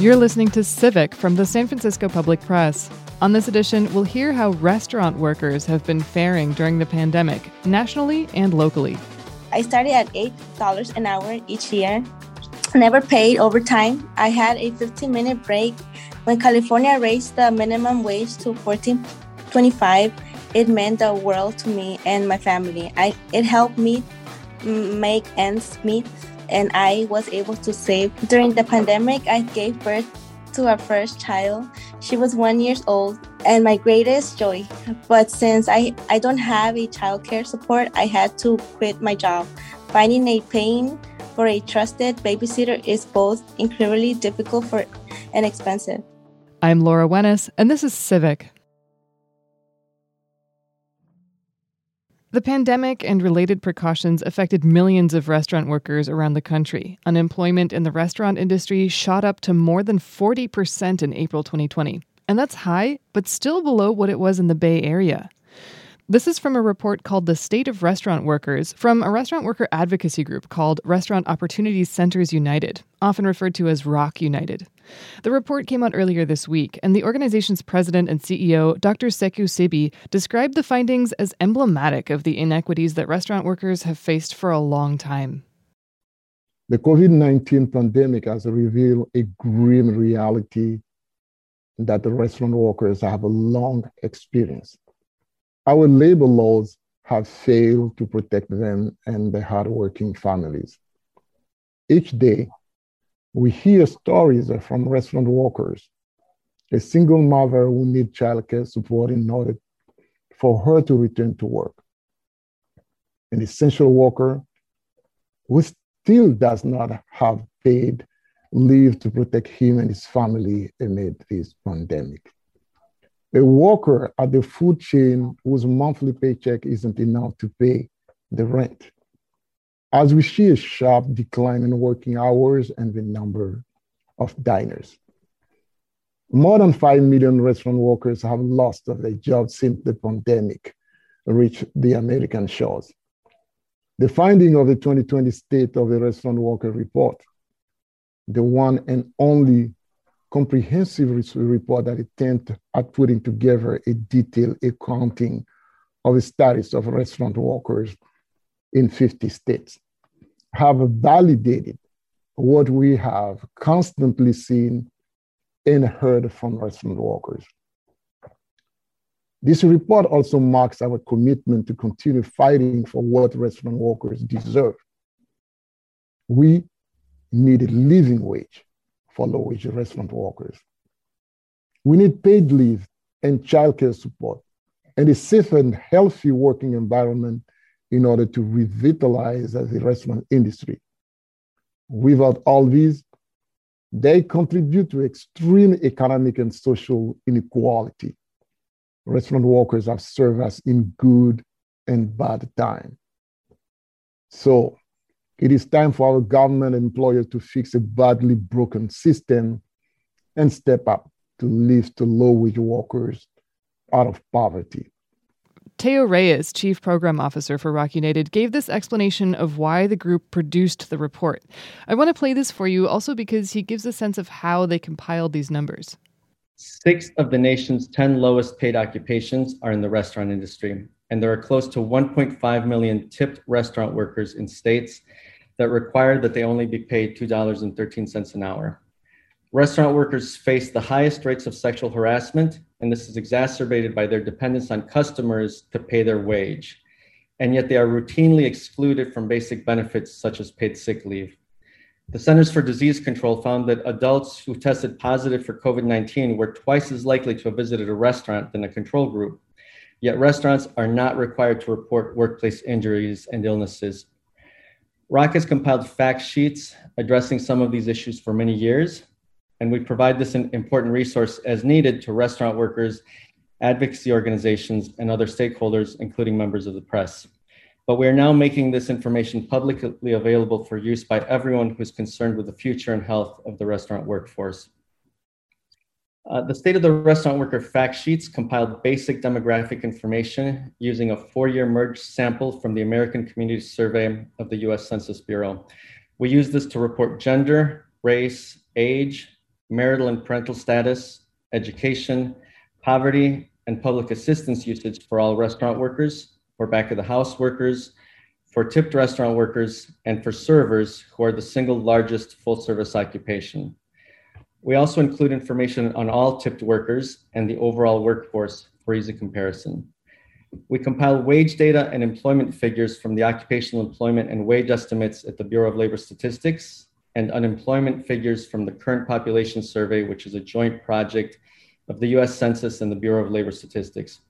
You're listening to Civic from the San Francisco Public Press. On this edition, we'll hear how restaurant workers have been faring during the pandemic, nationally and locally. I started at $8 an hour each year. Never paid overtime. I had a 15 minute break. When California raised the minimum wage to 14.25, it meant the world to me and my family. I, it helped me make ends meet and I was able to save. During the pandemic, I gave birth to our first child. She was one years old and my greatest joy. But since I, I don't have a childcare support, I had to quit my job. Finding a paying for a trusted babysitter is both incredibly difficult for and expensive. I'm Laura Wenus, and this is Civic. The pandemic and related precautions affected millions of restaurant workers around the country. Unemployment in the restaurant industry shot up to more than 40% in April 2020. And that's high, but still below what it was in the Bay Area. This is from a report called The State of Restaurant Workers from a restaurant worker advocacy group called Restaurant Opportunities Centers United, often referred to as ROC United. The report came out earlier this week, and the organization's president and CEO, Dr. Sekou Siby, described the findings as emblematic of the inequities that restaurant workers have faced for a long time. The COVID 19 pandemic has revealed a grim reality that the restaurant workers have a long experience our labor laws have failed to protect them and their hardworking families. Each day, we hear stories from restaurant workers, a single mother who needs childcare support in order for her to return to work, an essential worker who still does not have paid leave to protect him and his family amid this pandemic. A worker at the food chain whose monthly paycheck isn't enough to pay the rent. As we see a sharp decline in working hours and the number of diners. More than 5 million restaurant workers have lost their jobs since the pandemic reached the American shores. The finding of the 2020 State of the Restaurant Worker Report, the one and only comprehensive report that attempts at putting together a detailed accounting of the status of restaurant workers in 50 states have validated what we have constantly seen and heard from restaurant workers. This report also marks our commitment to continue fighting for what restaurant workers deserve. We need a living wage for low-wage restaurant workers. We need paid leave and childcare support and a safe and healthy working environment in order to revitalize the restaurant industry. Without all these, they contribute to extreme economic and social inequality. Restaurant workers have served us in good and bad time. So it is time for our government employers to fix a badly broken system and step up to lift the low wage workers out of poverty. Teo Reyes, Chief Program Officer for ROC United, gave this explanation of why the group produced the report. I want to play this for you also because he gives a sense of how they compiled these numbers. Six of the nation's 10 lowest paid occupations are in the restaurant industry, and there are close to 1.5 million tipped restaurant workers in states that require that they only be paid $2.13 an hour. Restaurant workers face the highest rates of sexual harassment, and this is exacerbated by their dependence on customers to pay their wage. And yet they are routinely excluded from basic benefits such as paid sick leave. The Centers for Disease Control found that adults who tested positive for COVID 19 were twice as likely to have visited a restaurant than a control group. Yet restaurants are not required to report workplace injuries and illnesses ROC has compiled fact sheets addressing some of these issues for many years, and we provide this important resource as needed to restaurant workers, advocacy organizations, and other stakeholders, including members of the press. But we are now making this information publicly available for use by everyone who is concerned with the future and health of the restaurant workforce. Uh, the State of the Restaurant Worker fact sheets compiled basic demographic information using a four-year merged sample from the American Community Survey of the US Census Bureau. We use this to report gender, race, age, marital and parental status, education, poverty, and public assistance usage for all restaurant workers, for back of the house workers, for tipped restaurant workers, and for servers, who are the single largest full service occupation. We also include information on all tipped workers and the overall workforce for easy comparison. We compile wage data and employment figures from the occupational employment and wage estimates at the Bureau of Labor Statistics and unemployment figures from the current population survey, which is a joint project of the US Census and the Bureau of Labor Statistics.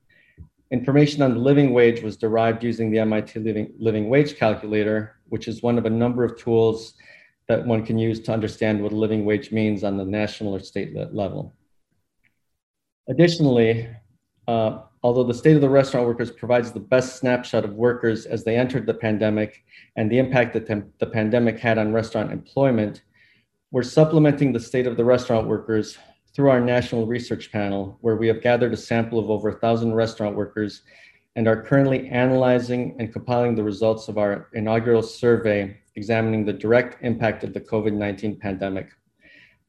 Information on the living wage was derived using the MIT living, living wage calculator, which is one of a number of tools that one can use to understand what a living wage means on the national or state level. Additionally, uh, although the state of the restaurant workers provides the best snapshot of workers as they entered the pandemic and the impact that the pandemic had on restaurant employment, we're supplementing the state of the restaurant workers through our national research panel, where we have gathered a sample of over 1,000 restaurant workers and are currently analyzing and compiling the results of our inaugural survey examining the direct impact of the COVID 19 pandemic.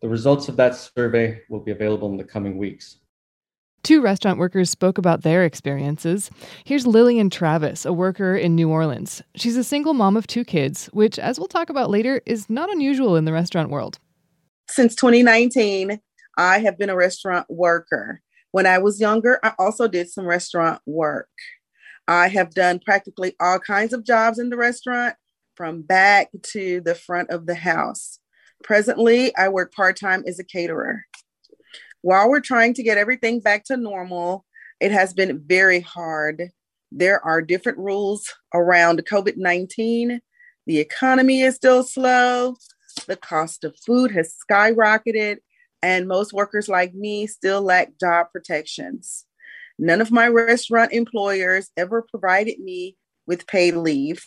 The results of that survey will be available in the coming weeks. Two restaurant workers spoke about their experiences. Here's Lillian Travis, a worker in New Orleans. She's a single mom of two kids, which, as we'll talk about later, is not unusual in the restaurant world. Since 2019, I have been a restaurant worker. When I was younger, I also did some restaurant work. I have done practically all kinds of jobs in the restaurant, from back to the front of the house. Presently, I work part time as a caterer. While we're trying to get everything back to normal, it has been very hard. There are different rules around COVID 19. The economy is still slow. The cost of food has skyrocketed and most workers like me still lack job protections. None of my restaurant employers ever provided me with paid leave.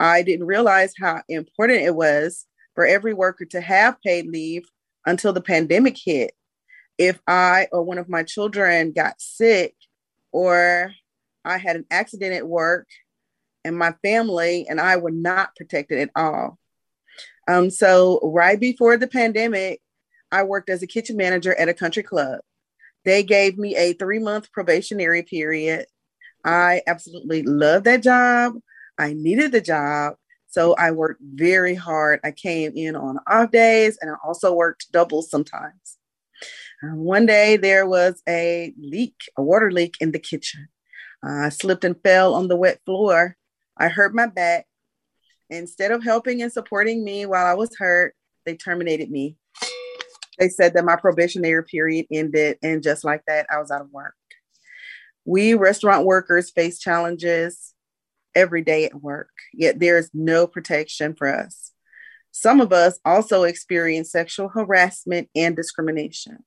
I didn't realize how important it was for every worker to have paid leave until the pandemic hit. If I or one of my children got sick or I had an accident at work and my family and I were not protected at all. Um, so, right before the pandemic, I worked as a kitchen manager at a country club. They gave me a three month probationary period. I absolutely loved that job. I needed the job. So I worked very hard. I came in on off days and I also worked doubles sometimes. One day there was a leak, a water leak in the kitchen. Uh, I slipped and fell on the wet floor. I hurt my back. Instead of helping and supporting me while I was hurt, they terminated me they said that my probationary period ended, and just like that, I was out of work. We restaurant workers face challenges every day at work, yet there is no protection for us. Some of us also experience sexual harassment and discrimination.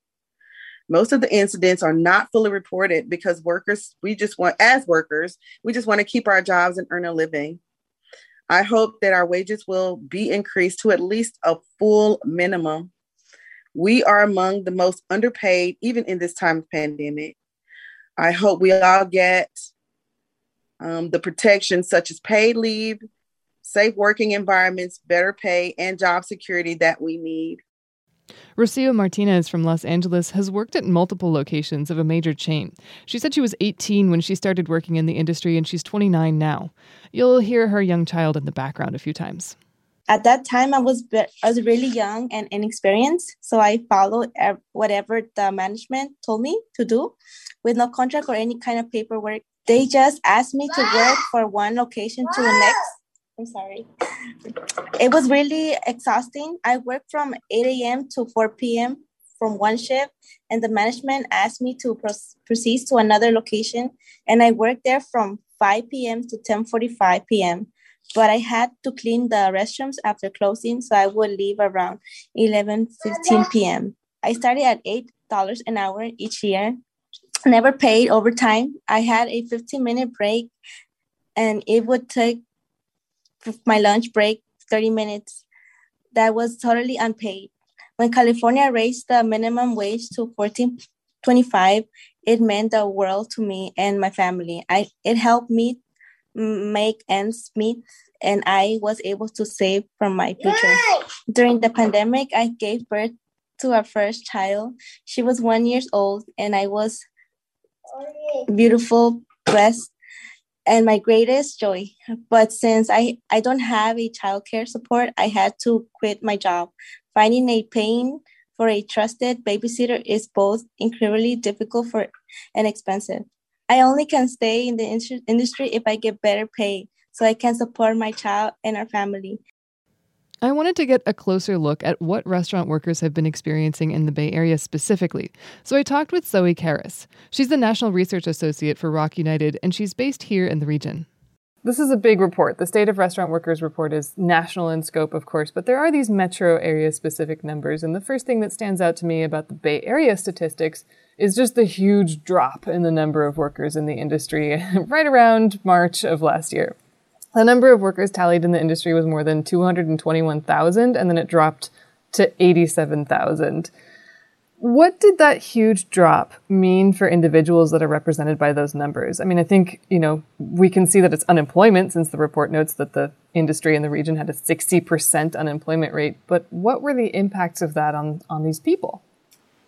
Most of the incidents are not fully reported because workers, we just want, as workers, we just want to keep our jobs and earn a living. I hope that our wages will be increased to at least a full minimum we are among the most underpaid, even in this time of pandemic. I hope we all get um, the protections such as paid leave, safe working environments, better pay, and job security that we need. Rocio Martinez from Los Angeles has worked at multiple locations of a major chain. She said she was 18 when she started working in the industry and she's 29 now. You'll hear her young child in the background a few times at that time I was I was really young and inexperienced, so I followed whatever the management told me to do, with no contract or any kind of paperwork. They just asked me to work for one location to the next. I'm sorry. It was really exhausting. I worked from 8 a.m. to 4 p.m. from one shift, and the management asked me to proceed to another location, and I worked there from 5 p.m. to 10:45 p.m but I had to clean the restrooms after closing, so I would leave around 11 15 p.m. I started at $8 an hour each year, never paid overtime. I had a 15 minute break, and it would take my lunch break 30 minutes. That was totally unpaid. When California raised the minimum wage to 14.25, it meant the world to me and my family. I it helped me make ends meet and I was able to save from my future. During the pandemic, I gave birth to our first child. She was one years old, and I was oh, beautiful, blessed, and my greatest joy. But since I, I don't have a childcare support, I had to quit my job. Finding a paying for a trusted babysitter is both incredibly difficult for and expensive. I only can stay in the industry if I get better pay so I can support my child and our family. I wanted to get a closer look at what restaurant workers have been experiencing in the Bay Area specifically, so I talked with Zoe Karras. She's the National Research Associate for ROC United, and she's based here in the region. This is a big report. The State of Restaurant Workers report is national in scope, of course, but there are these metro area specific numbers. And the first thing that stands out to me about the Bay Area statistics is just the huge drop in the number of workers in the industry right around March of last year. The number of workers tallied in the industry was more than 221,000, and then it dropped to 87,000. What did that huge drop mean for individuals that are represented by those numbers? I mean, I think, you know, we can see that it's unemployment since the report notes that the industry in the region had a 60% unemployment rate, but what were the impacts of that on, on these people?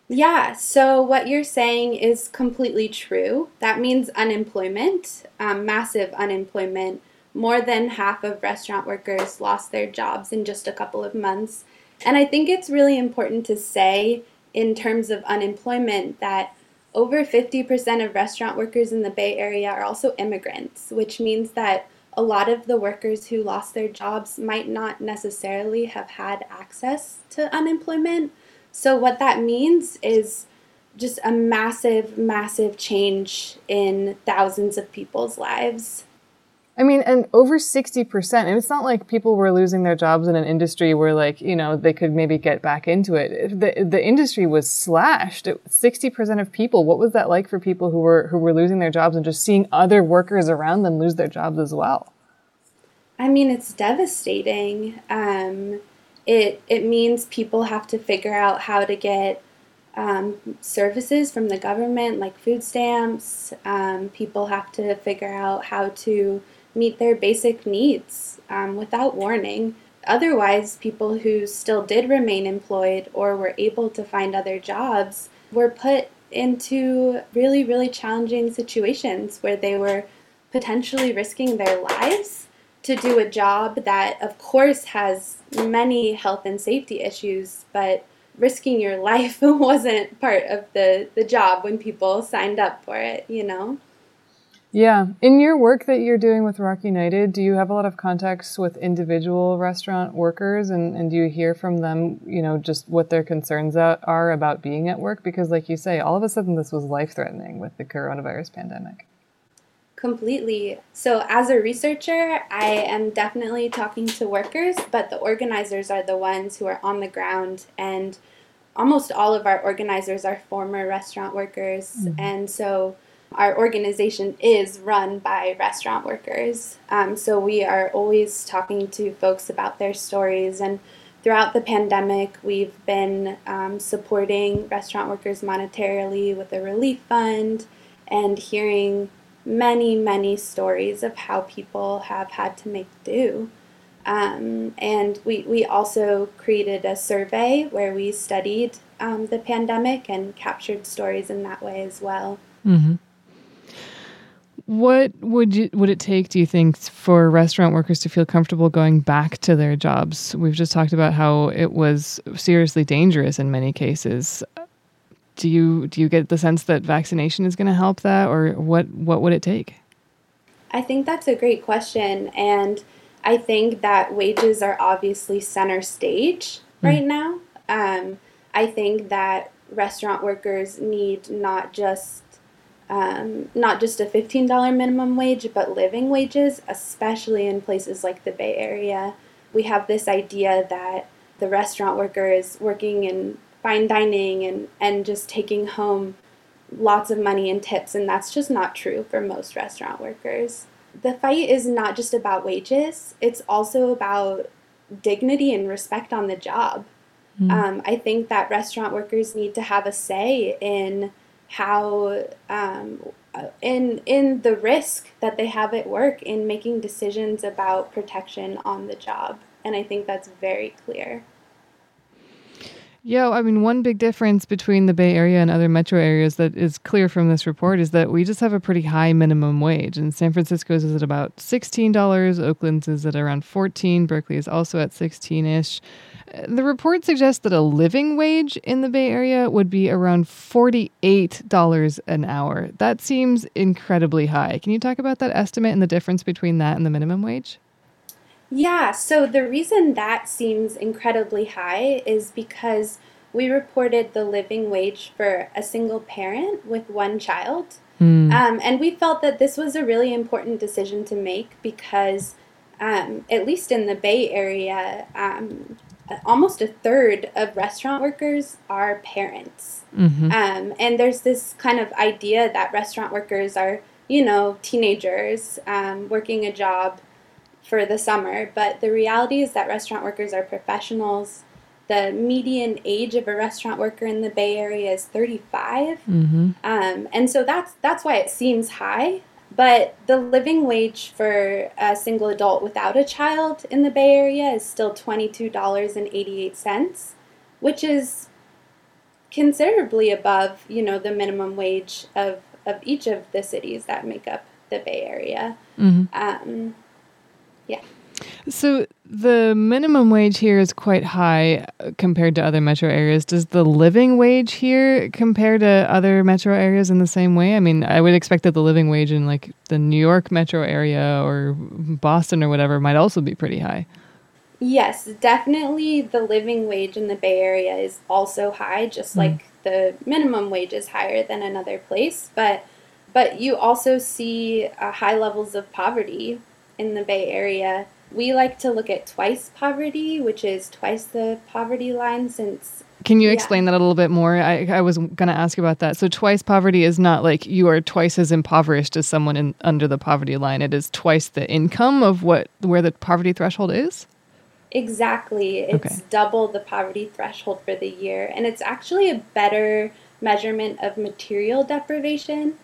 Yeah, so what you're saying is completely true. That means unemployment, um, massive unemployment more than half of restaurant workers lost their jobs in just a couple of months. And I think it's really important to say, in terms of unemployment, that over 50% of restaurant workers in the Bay Area are also immigrants, which means that a lot of the workers who lost their jobs might not necessarily have had access to unemployment. So, what that means is just a massive, massive change in thousands of people's lives. I mean, and over 60%. And it's not like people were losing their jobs in an industry where, like, you know, they could maybe get back into it. The, the industry was slashed. 60% of people. What was that like for people who were, who were losing their jobs and just seeing other workers around them lose their jobs as well? I mean, it's devastating. Um, it, it means people have to figure out how to get um, services from the government, like food stamps. Um, people have to figure out how to meet their basic needs um, without warning. Otherwise, people who still did remain employed or were able to find other jobs were put into really, really challenging situations where they were potentially risking their lives to do a job that, of course, has many health and safety issues, but risking your life wasn't part of the, the job when people signed up for it, you know? Yeah. In your work that you're doing with ROC United, do you have a lot of contacts with individual restaurant workers and, and do you hear from them, you know, just what their concerns are about being at work? Because, like you say, all of a sudden this was life threatening with the coronavirus pandemic. Completely. So, as a researcher, I am definitely talking to workers, but the organizers are the ones who are on the ground. And almost all of our organizers are former restaurant workers. Mm-hmm. And so, our organization is run by restaurant workers. Um, so we are always talking to folks about their stories. And throughout the pandemic, we've been um, supporting restaurant workers monetarily with a relief fund and hearing many, many stories of how people have had to make do. Um, and we, we also created a survey where we studied um, the pandemic and captured stories in that way as well. Mm-hmm. What would you, would it take, do you think, for restaurant workers to feel comfortable going back to their jobs? We've just talked about how it was seriously dangerous in many cases. Do you do you get the sense that vaccination is going to help that, or what what would it take? I think that's a great question, and I think that wages are obviously center stage mm. right now. Um, I think that restaurant workers need not just um, not just a $15 minimum wage, but living wages, especially in places like the Bay Area. We have this idea that the restaurant worker is working in fine dining and, and just taking home lots of money in tips, and that's just not true for most restaurant workers. The fight is not just about wages, it's also about dignity and respect on the job. Mm. Um, I think that restaurant workers need to have a say in how um, in in the risk that they have at work in making decisions about protection on the job. And i think that's very clear Yeah, I mean, one big difference between the Bay Area and other metro areas that is clear from this report is that we just have a pretty high minimum wage. And San Francisco's is at about $16, Oakland's is at around 14, Berkeley is also at 16 ish. The report suggests that a living wage in the Bay Area would be around $48 an hour. That seems incredibly high. Can you talk about that estimate and the difference between that and the minimum wage? Yeah, so the reason that seems incredibly high is because we reported the living wage for a single parent with one child. Mm. Um, and we felt that this was a really important decision to make because, um, at least in the Bay Area, um, almost a third of restaurant workers are parents. Mm-hmm. Um, and there's this kind of idea that restaurant workers are, you know, teenagers um, working a job for the summer. But the reality is that restaurant workers are professionals. The median age of a restaurant worker in the Bay Area is 35, mm-hmm. um, and so that's that's why it seems high. But the living wage for a single adult without a child in the Bay Area is still $22.88, which is considerably above, you know, the minimum wage of, of each of the cities that make up the Bay Area. Mm-hmm. Um, yeah. So the minimum wage here is quite high uh, compared to other metro areas. Does the living wage here compare to other metro areas in the same way? I mean, I would expect that the living wage in like the New York metro area or Boston or whatever might also be pretty high. Yes, definitely the living wage in the Bay Area is also high, just mm. like the minimum wage is higher than another place, but but you also see uh, high levels of poverty in the Bay Area, we like to look at twice poverty, which is twice the poverty line since. Can you yeah. explain that a little bit more? I, I was going to ask about that. So, twice poverty is not like you are twice as impoverished as someone in, under the poverty line. It is twice the income of what where the poverty threshold is. Exactly. It's okay. double the poverty threshold for the year. And it's actually a better measurement of material deprivation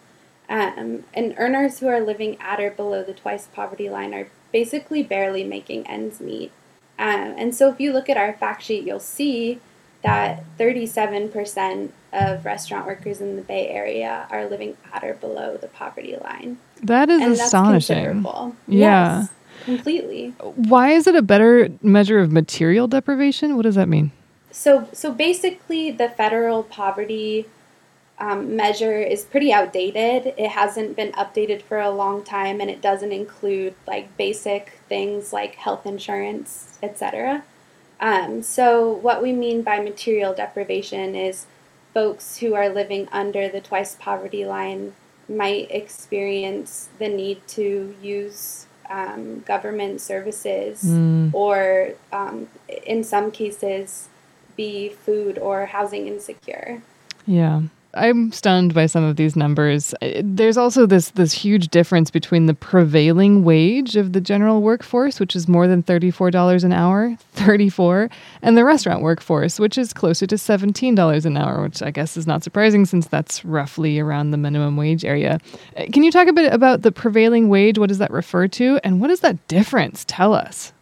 um, and earners who are living at or below the twice poverty line are basically barely making ends meet. Um, and so if you look at our fact sheet, you'll see that 37% of restaurant workers in the Bay Area are living at or below the poverty line. That is and astonishing. Yeah. Yes, completely. Why is it a better measure of material deprivation? What does that mean? So, so basically, the federal poverty um, measure is pretty outdated. It hasn't been updated for a long time, and it doesn't include like basic things like health insurance, etc. Um, so, what we mean by material deprivation is folks who are living under the twice poverty line might experience the need to use um, government services mm. or, um, in some cases, be food or housing insecure. Yeah. I'm stunned by some of these numbers. Uh, there's also this this huge difference between the prevailing wage of the general workforce, which is more than $34 an hour, 34, and the restaurant workforce, which is closer to $17 an hour, which I guess is not surprising since that's roughly around the minimum wage area. Uh, can you talk a bit about the prevailing wage? What does that refer to and what does that difference? Tell us.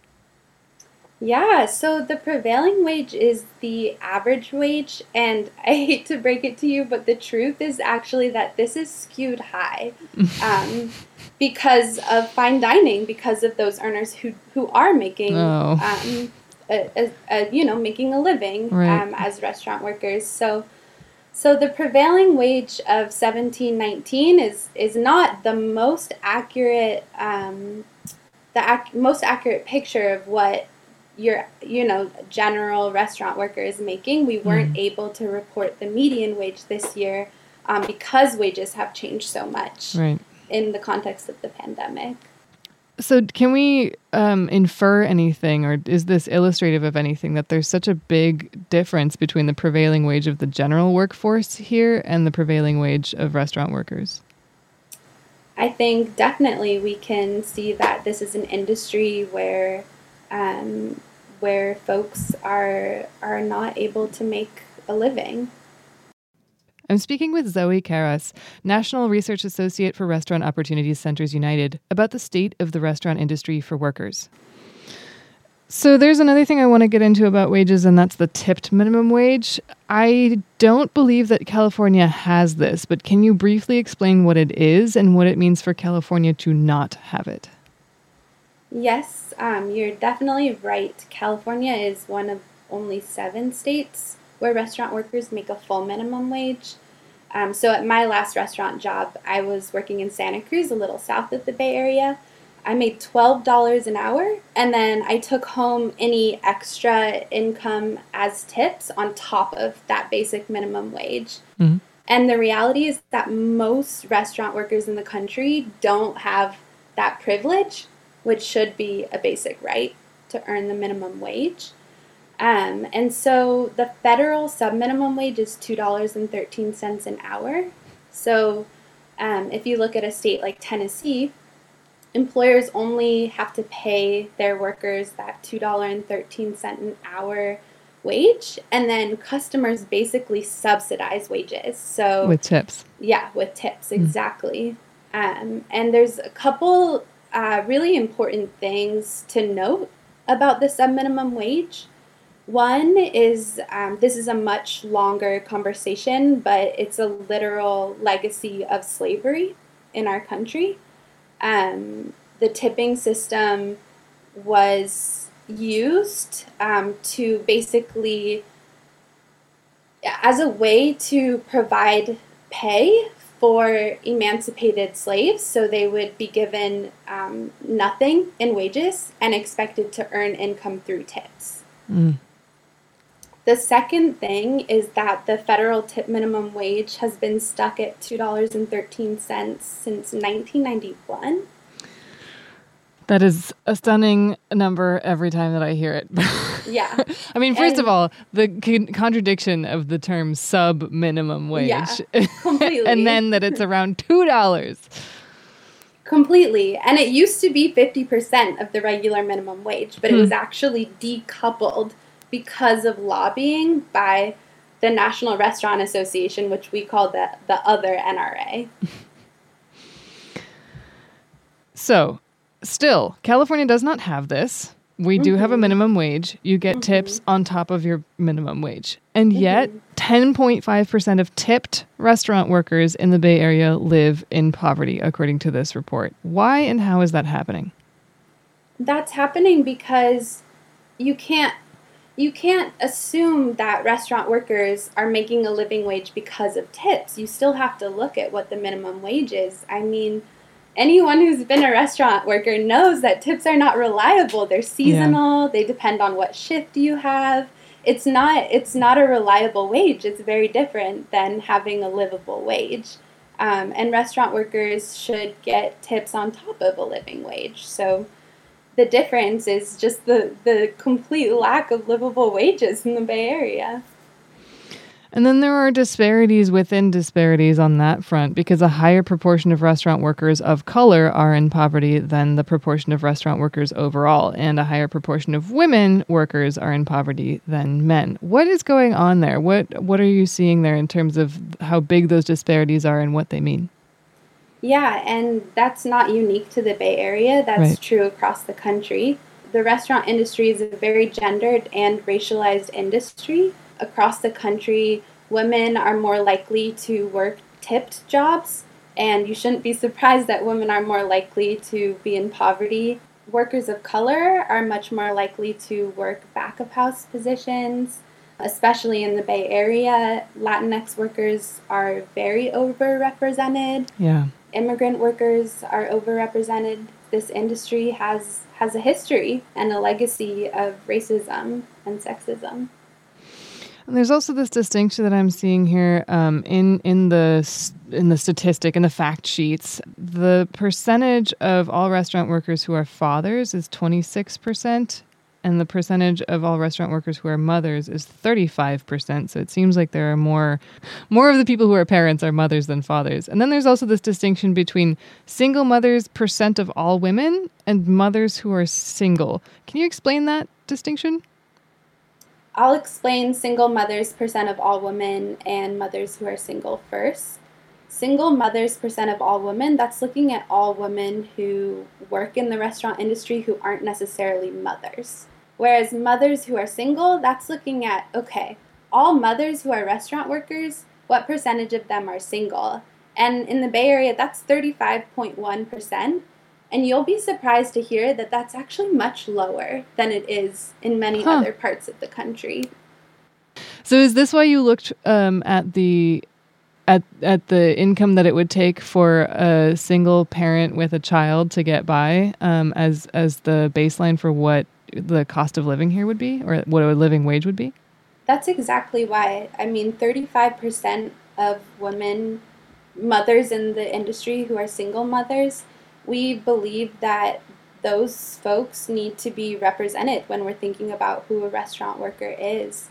Yeah, so the prevailing wage is the average wage, and I hate to break it to you, but the truth is actually that this is skewed high um, because of fine dining, because of those earners who, who are making, oh. um, a, a, a, you know, making a living right. um, as restaurant workers. So, so the prevailing wage of seventeen nineteen is is not the most accurate, um, the ac- most accurate picture of what your you know general restaurant worker is making. We weren't mm. able to report the median wage this year um, because wages have changed so much right. in the context of the pandemic. So, can we um, infer anything, or is this illustrative of anything that there's such a big difference between the prevailing wage of the general workforce here and the prevailing wage of restaurant workers? I think definitely we can see that this is an industry where um, where folks are are not able to make a living. I'm speaking with Zoe Karras, National Research Associate for Restaurant Opportunities Centers United, about the state of the restaurant industry for workers. So there's another thing I want to get into about wages, and that's the tipped minimum wage. I don't believe that California has this, but can you briefly explain what it is and what it means for California to not have it? Yes, um, you're definitely right. California is one of only seven states where restaurant workers make a full minimum wage. Um, so at my last restaurant job, I was working in Santa Cruz, a little south of the Bay Area, I made $12 an hour and then I took home any extra income as tips on top of that basic minimum wage. Mm-hmm. And the reality is that most restaurant workers in the country don't have that privilege, which should be a basic right to earn the minimum wage. Um, and so the federal subminimum wage is $2.13 an hour. So um, if you look at a state like Tennessee, employers only have to pay their workers that $2.13 an hour wage and then customers basically subsidize wages so with tips yeah with tips mm. exactly mm. um, and there's a couple uh, really important things to note about the sub minimum wage. One is um, this is a much longer conversation but it's a literal legacy of slavery in our country. Um, the tipping system was used um, to basically as a way to provide pay for emancipated slaves so they would be given um, nothing in wages and expected to earn income through tips mm. the second thing is that the federal tip minimum wage has been stuck at $2.13 since 1991 that is a stunning number every time that I hear it. yeah. I mean, first and of all, the con- contradiction of the term sub minimum wage. Yeah, completely. and then that it's around $2. Completely. And it used to be 50% of the regular minimum wage, but hmm. it was actually decoupled because of lobbying by the National Restaurant Association, which we call the, the other NRA. so, Still, California does not have this. We do mm-hmm. have a mm-hmm. minimum wage. You get mm-hmm. tips on top of your minimum wage. And mm-hmm. yet, 10.5% of tipped restaurant workers in the Bay Area live in poverty, according to this report. Why and how is that happening? That's happening because you can't you can't assume that restaurant workers are making a living wage because of tips. You still have to look at what the minimum wage is. I mean, anyone who's been a restaurant worker knows that tips are not reliable. They're seasonal. Yeah. They depend on what shift you have. It's not it's not a reliable wage. It's very different than having a livable wage. Um, and restaurant workers should get tips on top of a living wage. So the difference is just the, the complete lack of livable wages in the Bay Area. And then there are disparities within disparities on that front because a higher proportion of restaurant workers of color are in poverty than the proportion of restaurant workers overall, and a higher proportion of women workers are in poverty than men. What is going on there? What what are you seeing there in terms of how big those disparities are and what they mean? Yeah, and that's not unique to the Bay Area. That's right. true across the country. The restaurant industry is a very gendered and racialized industry across the country, women are more likely to work tipped jobs, and you shouldn't be surprised that women are more likely to be in poverty. Workers of color are much more likely to work back of house positions, especially in the Bay Area. Latinx workers are very overrepresented. Yeah. Immigrant workers are overrepresented. This industry has has a history and a legacy of racism and sexism. And there's also this distinction that I'm seeing here um, in in the in the statistic in the fact sheets. The percentage of all restaurant workers who are fathers is 26 percent, and the percentage of all restaurant workers who are mothers is 35 percent. So it seems like there are more more of the people who are parents are mothers than fathers. And then there's also this distinction between single mothers percent of all women and mothers who are single. Can you explain that distinction? I'll explain single mothers percent of all women and mothers who are single first. Single mothers percent of all women, that's looking at all women who work in the restaurant industry who aren't necessarily mothers. Whereas mothers who are single, that's looking at, okay, all mothers who are restaurant workers, what percentage of them are single? And in the Bay Area, that's 35.1%. And you'll be surprised to hear that that's actually much lower than it is in many huh. other parts of the country. So is this why you looked um, at the at at the income that it would take for a single parent with a child to get by um, as as the baseline for what the cost of living here would be, or what a living wage would be? That's exactly why. I mean, thirty five percent of women mothers in the industry who are single mothers, we believe that those folks need to be represented when we're thinking about who a restaurant worker is.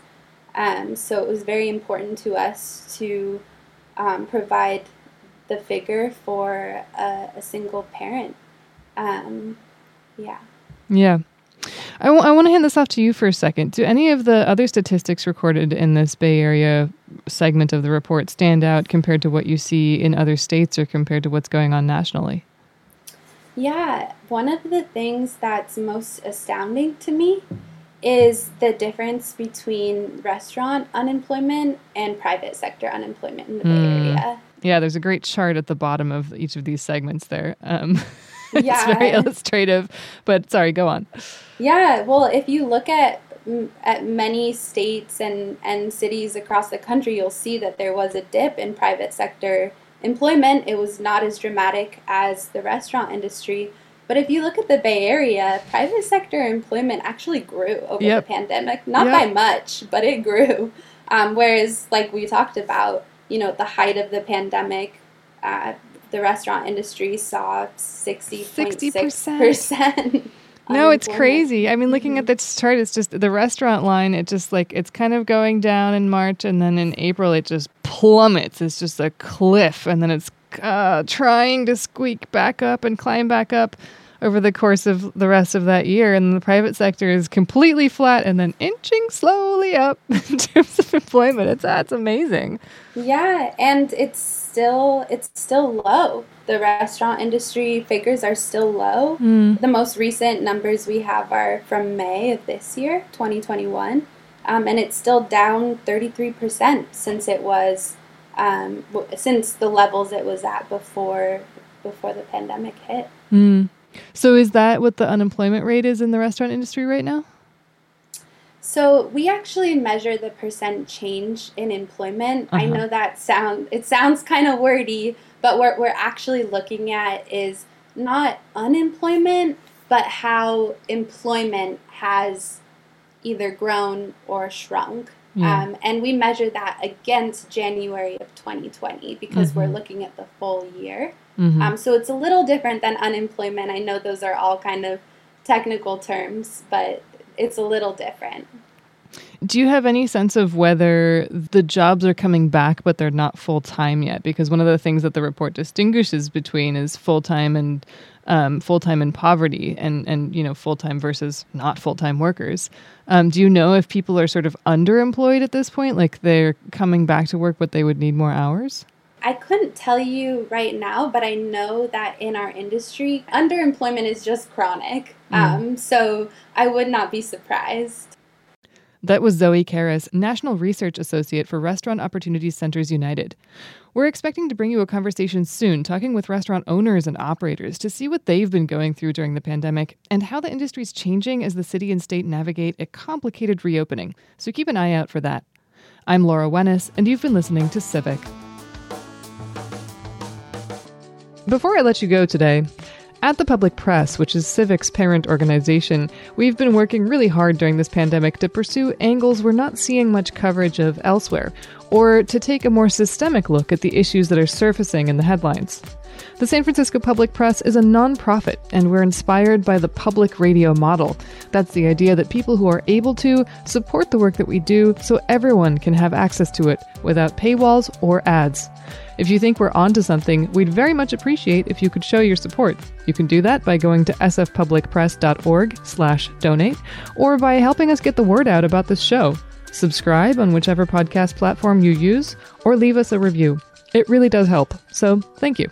Um, so it was very important to us to um, provide the figure for a, a single parent. Um, yeah. Yeah. I, w- I want to hand this off to you for a second. Do any of the other statistics recorded in this Bay Area segment of the report stand out compared to what you see in other states or compared to what's going on nationally? Yeah, one of the things that's most astounding to me is the difference between restaurant unemployment and private sector unemployment in the mm. Bay hmm. Area. Yeah, there's a great chart at the bottom of each of these segments there. Um, it's very illustrative, but sorry, go on. Yeah, well, if you look at at many states and, and cities across the country, you'll see that there was a dip in private sector employment. It was not as dramatic as the restaurant industry. But if you look at the Bay Area, private sector employment actually grew over yep. the pandemic. Not yep. by much, but it grew. Um, whereas, like we talked about, you know, at the height of the pandemic, uh, the restaurant industry saw 60.6%. no, it's crazy. I mean, looking mm-hmm. at this chart, it's just the restaurant line, it just like, it's kind of going down in March, and then in April, it just plummets. It's just a cliff, and then it's uh, trying to squeak back up and climb back up over the course of the rest of that year. And the private sector is completely flat and then inching slowly up in terms of employment. It's that's amazing. Yeah, and it's still it's still low. The restaurant industry figures are still low. Mm. The most recent numbers we have are from May of this year, 2021. Um, and it's still down 33% since it was um, since the levels it was at before before the pandemic hit. Mm. So is that what the unemployment rate is in the restaurant industry right now? So we actually measure the percent change in employment. Uh-huh. I know that sound it sounds kind of wordy, but what we're actually looking at is not unemployment, but how employment has either grown or shrunk. Yeah. Um, and we measure that against January of 2020 because mm-hmm. we're looking at the full year. Mm-hmm. Um, so it's a little different than unemployment. I know those are all kind of technical terms, but it's a little different. Do you have any sense of whether the jobs are coming back but they're not full time yet? Because one of the things that the report distinguishes between is full time and um, full time in poverty and, and you know full time versus not full time workers. Um, do you know if people are sort of underemployed at this point, like they're coming back to work but they would need more hours? I couldn't tell you right now, but I know that in our industry, underemployment is just chronic. Mm. Um, so I would not be surprised. That was Zoe Karras, National Research Associate for Restaurant Opportunities Centers United. We're expecting to bring you a conversation soon, talking with restaurant owners and operators to see what they've been going through during the pandemic and how the industry is changing as the city and state navigate a complicated reopening. So keep an eye out for that. I'm Laura Wenus, and you've been listening to Civic. Before I let you go today, at the Public Press, which is Civic's parent organization, we've been working really hard during this pandemic to pursue angles we're not seeing much coverage of elsewhere, or to take a more systemic look at the issues that are surfacing in the headlines. The San Francisco Public Press is a nonprofit, and we're inspired by the public radio model. That's the idea that people who are able to support the work that we do so everyone can have access to it without paywalls or ads. If you think we're onto something, we'd very much appreciate if you could show your support. You can do that by going to sfpublicpress.org/donate or by helping us get the word out about this show. Subscribe on whichever podcast platform you use or leave us a review. It really does help. So, thank you.